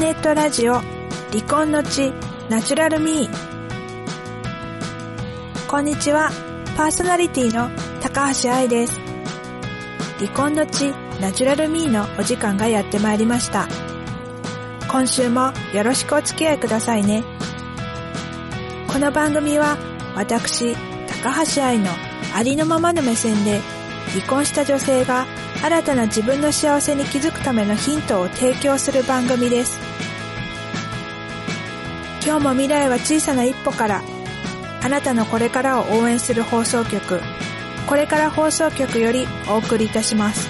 ネットラジオ離婚の地ナチュラルミー。こんにちはパーソナリティの高橋愛です。離婚の地ナチュラルミーのお時間がやってまいりました。今週もよろしくお付き合いくださいね。この番組は私高橋愛のありのままの目線で離婚した女性が新たな自分の幸せに気づくためのヒントを提供する番組です。今日も未来は小さな一歩からあなたのこれからを応援する放送局これから放送局よりお送りいたします。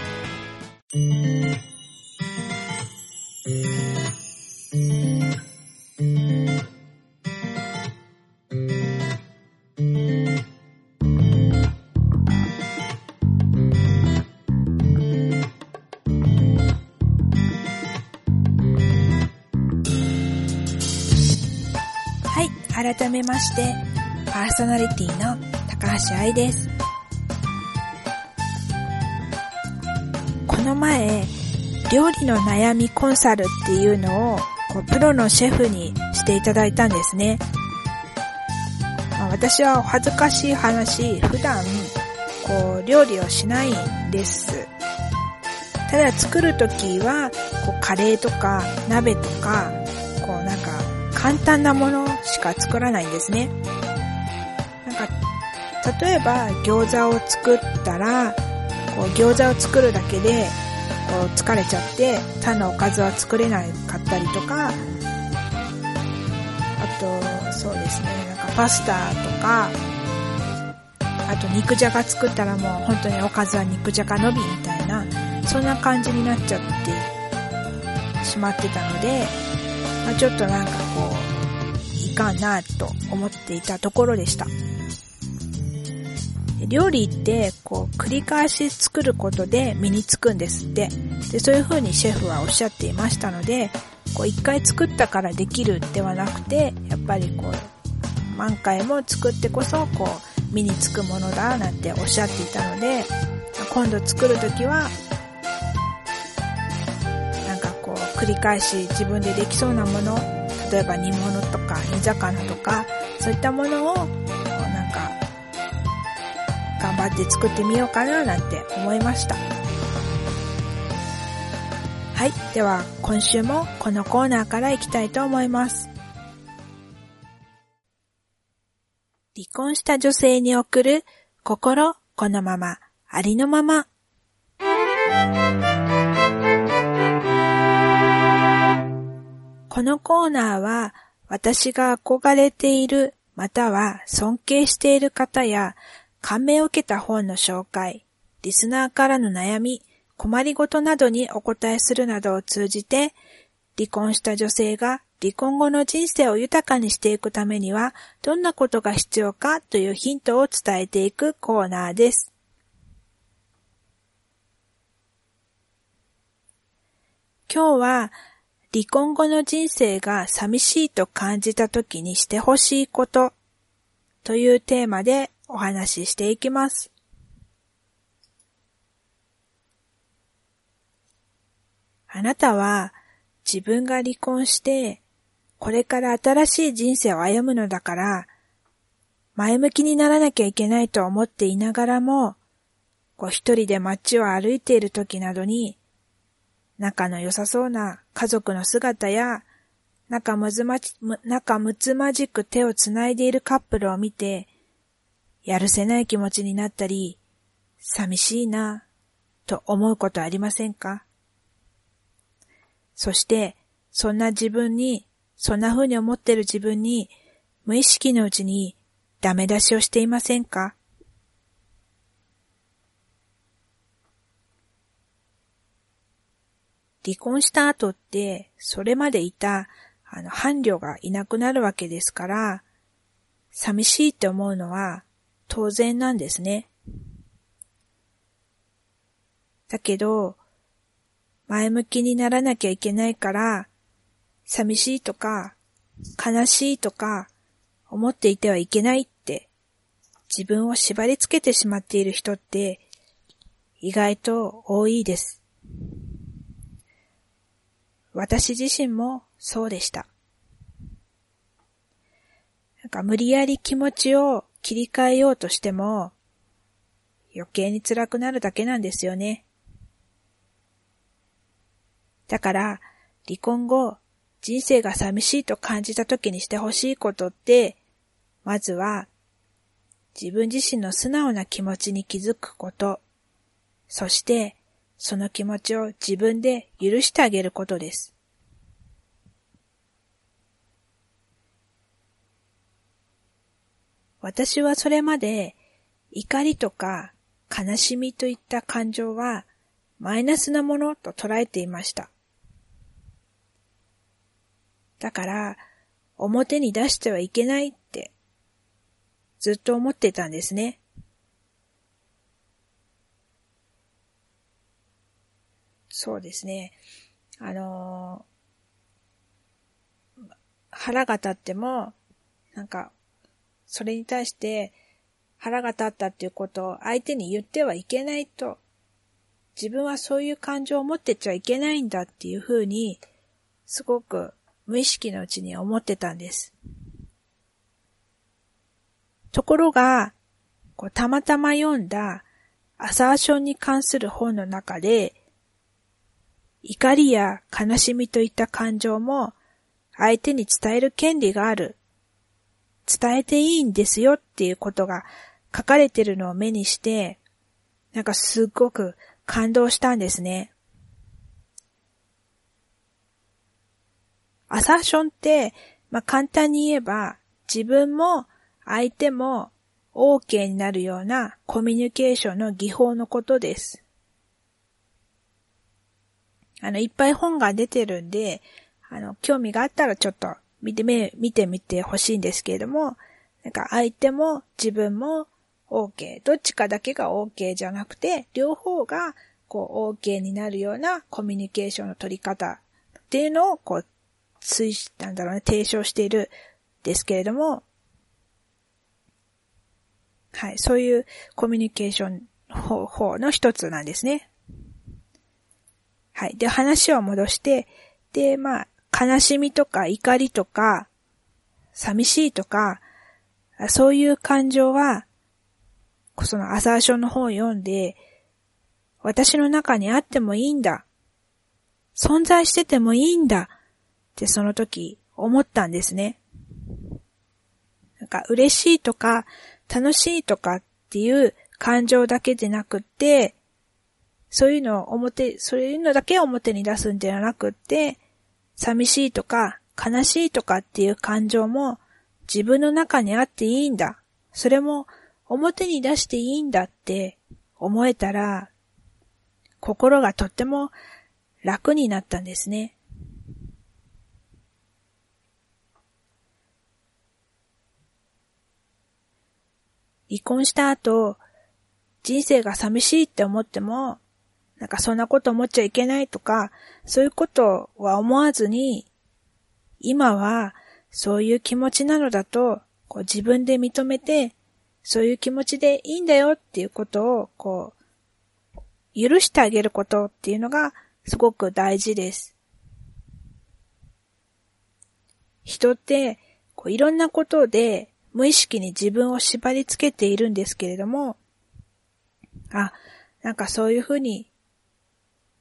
改めまして、パーソナリティの高橋愛です。この前、料理の悩みコンサルっていうのをこうプロのシェフにしていただいたんですね。まあ、私はお恥ずかしい話、普段こう料理をしないんです。ただ作るときはこうカレーとか鍋とかこうなんか簡単なものか作らないんですね。なんか、例えば餃子を作ったら、こう餃子を作るだけで、こう疲れちゃって、他のおかずは作れなかったりとか、あと、そうですね、なんかパスタとか、あと肉じゃが作ったらもう本当におかずは肉じゃがのびみたいな、そんな感じになっちゃってしまってたので、まあ、ちょっとなんかこう、かなと思っていたところでした。料理って、こう、繰り返し作ることで身につくんですって。で、そういう風にシェフはおっしゃっていましたので、こう、一回作ったからできるではなくて、やっぱりこう、何回も作ってこそ、こう、身につくものだ、なんておっしゃっていたので、今度作るときは、繰り返し自分でできそうなもの、例えば煮物とか煮魚とか、そういったものを、こうなんか、頑張って作ってみようかななんて思いました。はい。では、今週もこのコーナーから行きたいと思います。離婚した女性に送る心このまま、ありのまま。このコーナーは私が憧れているまたは尊敬している方や感銘を受けた本の紹介、リスナーからの悩み、困りごとなどにお答えするなどを通じて、離婚した女性が離婚後の人生を豊かにしていくためには、どんなことが必要かというヒントを伝えていくコーナーです。今日は離婚後の人生が寂しいと感じた時にしてほしいことというテーマでお話ししていきます。あなたは自分が離婚してこれから新しい人生を歩むのだから前向きにならなきゃいけないと思っていながらも、こう一人で街を歩いている時などに仲の良さそうな家族の姿や、仲むずまじ、仲むつまじく手をつないでいるカップルを見て、やるせない気持ちになったり、寂しいな、と思うことありませんか？そして、そんな自分に、そんな風に思ってる自分に、無意識のうちにダメ出しをしていませんか？離婚した後って、それまでいた、あの、伴侶がいなくなるわけですから、寂しいって思うのは当然なんですね。だけど、前向きにならなきゃいけないから、寂しいとか、悲しいとか、思っていてはいけないって、自分を縛り付けてしまっている人って、意外と多いです。私自身もそうでした。なんか無理やり気持ちを切り替えようとしても、余計に辛くなるだけなんですよね。だから、離婚後、人生が寂しいと感じた時にしてほしいことって、まずは、自分自身の素直な気持ちに気づくこと、そして、その気持ちを自分で許してあげることです。私はそれまで怒りとか悲しみといった感情はマイナスなものと捉えていました。だから、表に出してはいけないってずっと思ってたんですね。そうですね。あのー、腹が立っても、なんかそれに対して腹が立ったっていうことを相手に言ってはいけないと、自分はそういう感情を持ってちゃいけないんだっていうふうに、すごく無意識のうちに思ってたんです。ところが、こうたまたま読んだアサーションに関する本の中で、怒りや悲しみといった感情も相手に伝える権利がある伝えていいんですよっていうことが書かれてるのを目にして、なんかすっごく感動したんですね。アサーションって、まあ、簡単に言えば自分も相手も OK になるようなコミュニケーションの技法のことです。あの、いっぱい本が出てるんで、あの、興味があったらちょっと見てみ、見てみてほしいんですけれども、なんか相手も自分も OK。どっちかだけが OK じゃなくて、両方がこう OK になるようなコミュニケーションの取り方っていうのをこう、推し、なんだろうね、提唱しているですけれども、はい、そういうコミュニケーション方法の一つなんですね。はい。で、話を戻して、で、まあ、悲しみとか怒りとか、寂しいとか、そういう感情は、そのアサーションの本を読んで、私の中にあってもいいんだ。存在しててもいいんだ。ってその時思ったんですね。なんか嬉しいとか楽しいとかっていう感情だけでなくって、そういうのを表、そういうのだけを表に出すんではなくって、寂しいとか悲しいとかっていう感情も自分の中にあっていいんだ。それも表に出していいんだって思えたら、心がとっても楽になったんですね。離婚した後、人生が寂しいって思っても、なんかそんなこと思っちゃいけないとか、そういうことは思わずに、今はそういう気持ちなのだと、こう自分で認めて、そういう気持ちでいいんだよっていうことを、こう、許してあげることっていうのがすごく大事です。人って、こういろんなことで無意識に自分を縛り付けているんですけれども、あ、なんかそういうふうに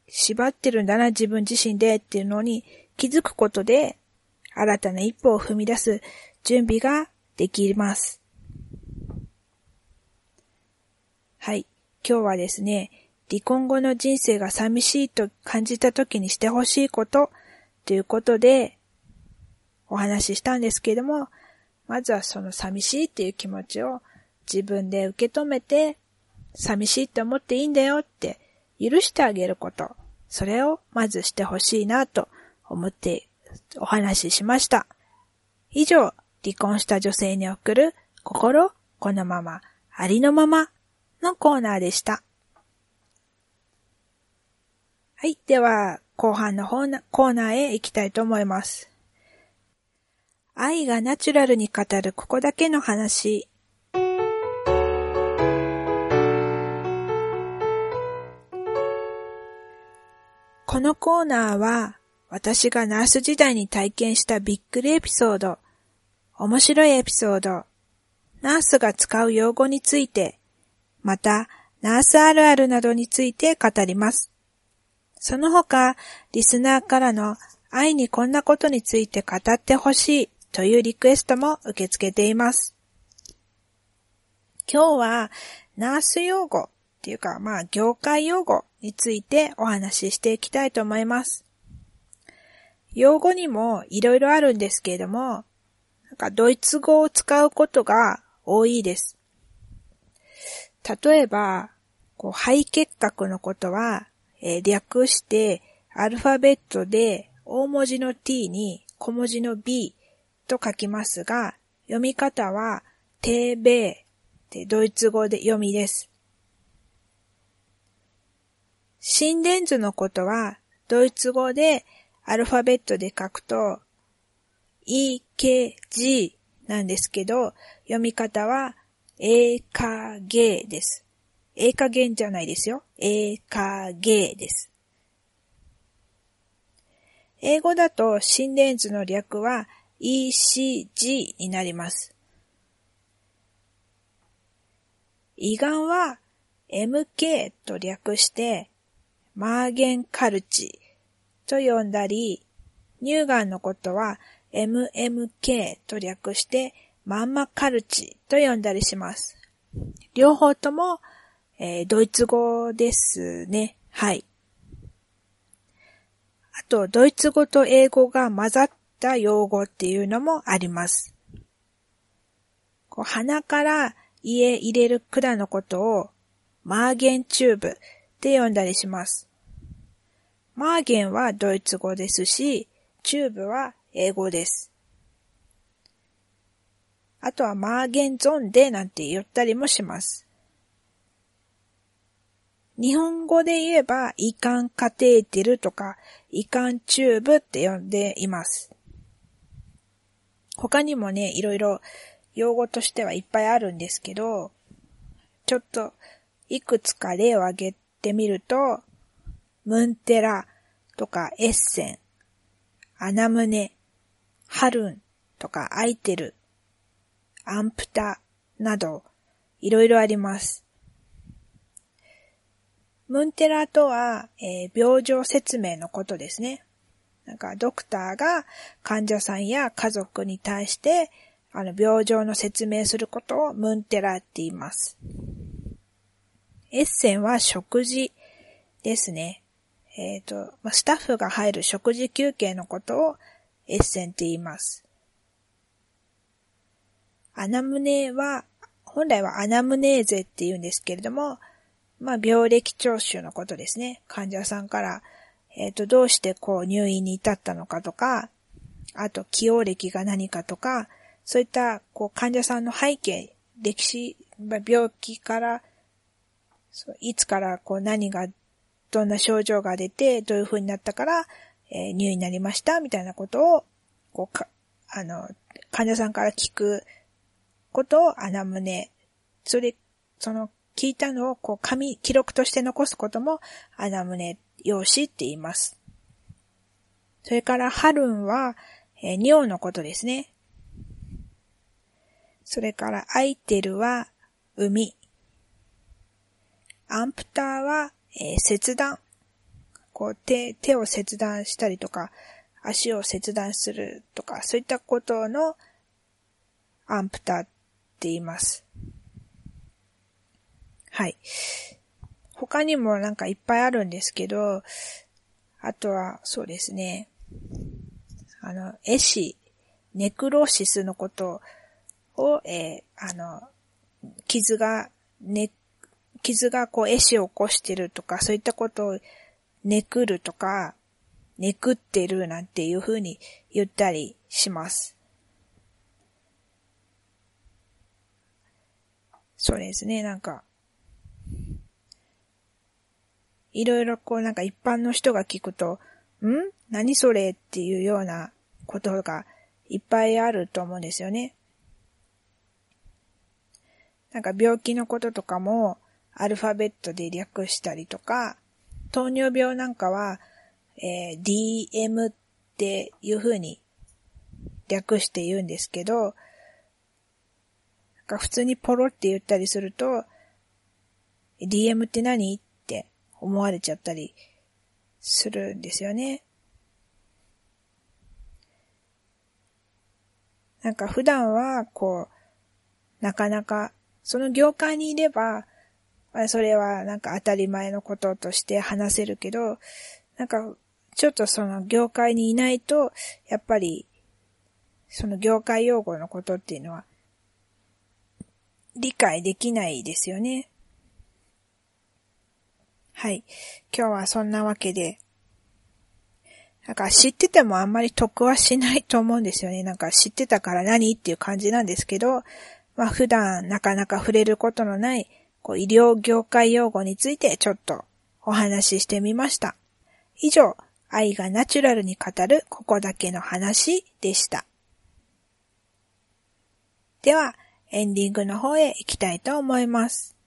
縛ってるんだな、自分自身でっていうのに気づくことで、新たな一歩を踏み出す準備ができます。はい。今日はですね、離婚後の人生が寂しいと感じた時にしてほしいことということでお話ししたんですけれども、まずはその寂しいっていう気持ちを自分で受け止めて、寂しいって思っていいんだよって許してあげること。それをまずしてほしいなと思ってお話ししました。以上、離婚した女性に送る心このまま、ありのままのコーナーでした。はい。では、後半の方コーナーへ行きたいと思います。愛がナチュラルに語るここだけの話このコーナーは私がナース時代に体験したびっくりエピソード、面白いエピソード、ナースが使う用語について、また、ナースあるあるなどについて語ります。その他、リスナーからの愛にこんなことについて語ってほしいというリクエストも受け付けています。今日は、ナース用語っていうか、まあ、業界用語についてお話ししていきたいと思います。用語にもいろいろあるんですけれども、なんかドイツ語を使うことが多いです。例えば、こう肺結核のことは、えー、略してアルファベットで大文字の t に小文字の b と書きますが、読み方は、テーベーってドイツ語で読みです。心電図のことは、ドイツ語でアルファベットで書くと、EKG なんですけど、読み方は、えーかげです。ええ加減じゃないですよ。ええ加減です。英語だと心電図の略は ECG になります。胃がんは MK と略してマーゲンカルチと呼んだり、乳がんのことは MMK と略してマンマカルチと呼んだりします。両方とも、えー、ドイツ語ですね。はい。あと、ドイツ語と英語が混ざった用語っていうのもあります。こう鼻から胃へ入れる管のことをマーゲンチューブって呼んだりします。マーゲンはドイツ語ですし、チューブは英語です。あとはマーゲンゾンデなんて言ったりもします。日本語で言えば、胃管カテーテルとか、胃管チューブって呼んでいます。他にもね、いろいろ用語としてはいっぱいあるんですけど、ちょっといくつか例を挙げてみると、ムンテラとかエッセン、アナムネ、ハルンとかアイテル、アンプタなど、いろいろあります。ムンテラとは、えー、病状説明のことですね。なんか、ドクターが患者さんや家族に対して、あの、病状の説明することをムンテラって言います。エッセンは食事ですね。えっ、ー、と、スタッフが入る食事休憩のことをエッセンって言います。アナムネは、本来はアナムネーゼって言うんですけれども、まあ、病歴聴取のことですね。患者さんから、えっ、ー、と、どうしてこう入院に至ったのかとか、あと、起用歴が何かとか、そういった、こう、患者さんの背景、歴史、病気から、いつからこう何が、どんな症状が出て、どういう風になったから、えー、入院になりました、みたいなことを、こうか、あの、患者さんから聞くことを穴胸。それ、その聞いたのをこう紙、記録として残すことも穴胸用紙って言います。それからハルンは、えー、尿のことですね。それからアイテルは海。アンプターは、えー、切断。こう手、手を切断したりとか、足を切断するとか、そういったことのアンプターって言います。はい。他にもなんかいっぱいあるんですけど、あとは、そうですね。あの、絵師、ネクロシスのことを、えー、あの、傷が、ね、傷がこう、絵師を起こしてるとか、そういったことを、ネクるとか、ネクってるなんていう風に言ったりします。そうですね、なんか、いろいろこうなんか一般の人が聞くと、ん？何それっていうようなことがいっぱいあると思うんですよね。なんか病気のこととかもアルファベットで略したりとか、糖尿病なんかは、えー、DM っていう風に略して言うんですけど、なんか普通にポロって言ったりすると、DM って何って思われちゃったりするんですよね。なんか普段は、こう、なかなか、その業界にいれば、まあそれはなんか当たり前のこととして話せるけど、なんか、ちょっとその業界にいないと、やっぱり、その業界用語のことっていうのは、理解できないですよね。はい。今日はそんなわけで、なんか知っててもあんまり得はしないと思うんですよね。なんか知ってたから何っていう感じなんですけど、まあ普段なかなか触れることのない医療業界用語についてちょっとお話ししてみました。以上、愛がナチュラルに語るここだけの話でした。では、エンディングの方へ行きたいと思います。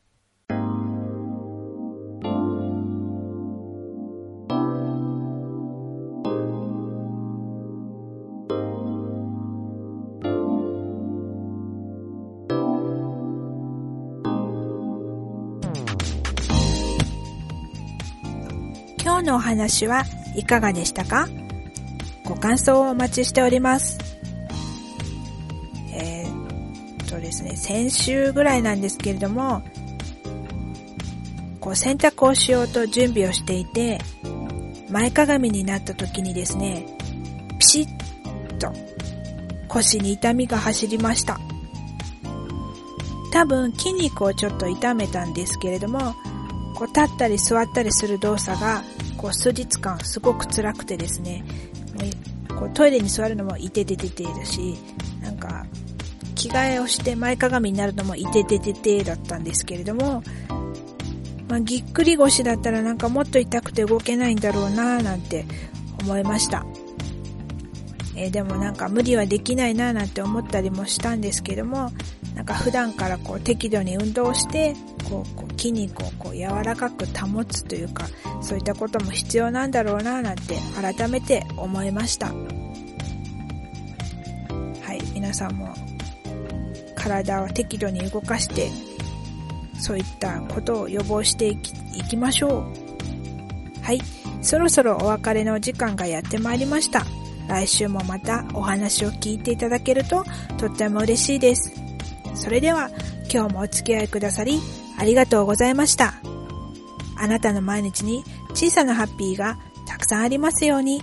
今日のお話はいかがでしたか？ご感想をお待ちしております。えー、っとですね、先週ぐらいなんですけれども、こう洗濯をしようと準備をしていて、前かがみになった時にですね、ピシッと腰に痛みが走りました。多分筋肉をちょっと痛めたんですけれども、こう立ったり座ったりする動作がこう数日間すごく辛くてですね、もうこうトイレに座るのもいててててだし、なんか着替えをして前かがみになるのもいててててだったんですけれども、まあ、ぎっくり腰だったらなんかもっと痛くて動けないんだろうなぁなんて思いました。えー、でもなんか無理はできないなぁなんて思ったりもしたんですけども、なんか普段からこう適度に運動して、こうこ筋肉をこう柔らかく保つというか、そういったことも必要なんだろうななんて改めて思いました。はい、皆さんも体を適度に動かして、そういったことを予防していきましょう。はい、そろそろお別れの時間がやってまいりました。来週もまたお話を聞いていただけるととっても嬉しいです。それでは今日もお付き合いくださりありがとうございました。あなたの毎日に小さなハッピーがたくさんありますように。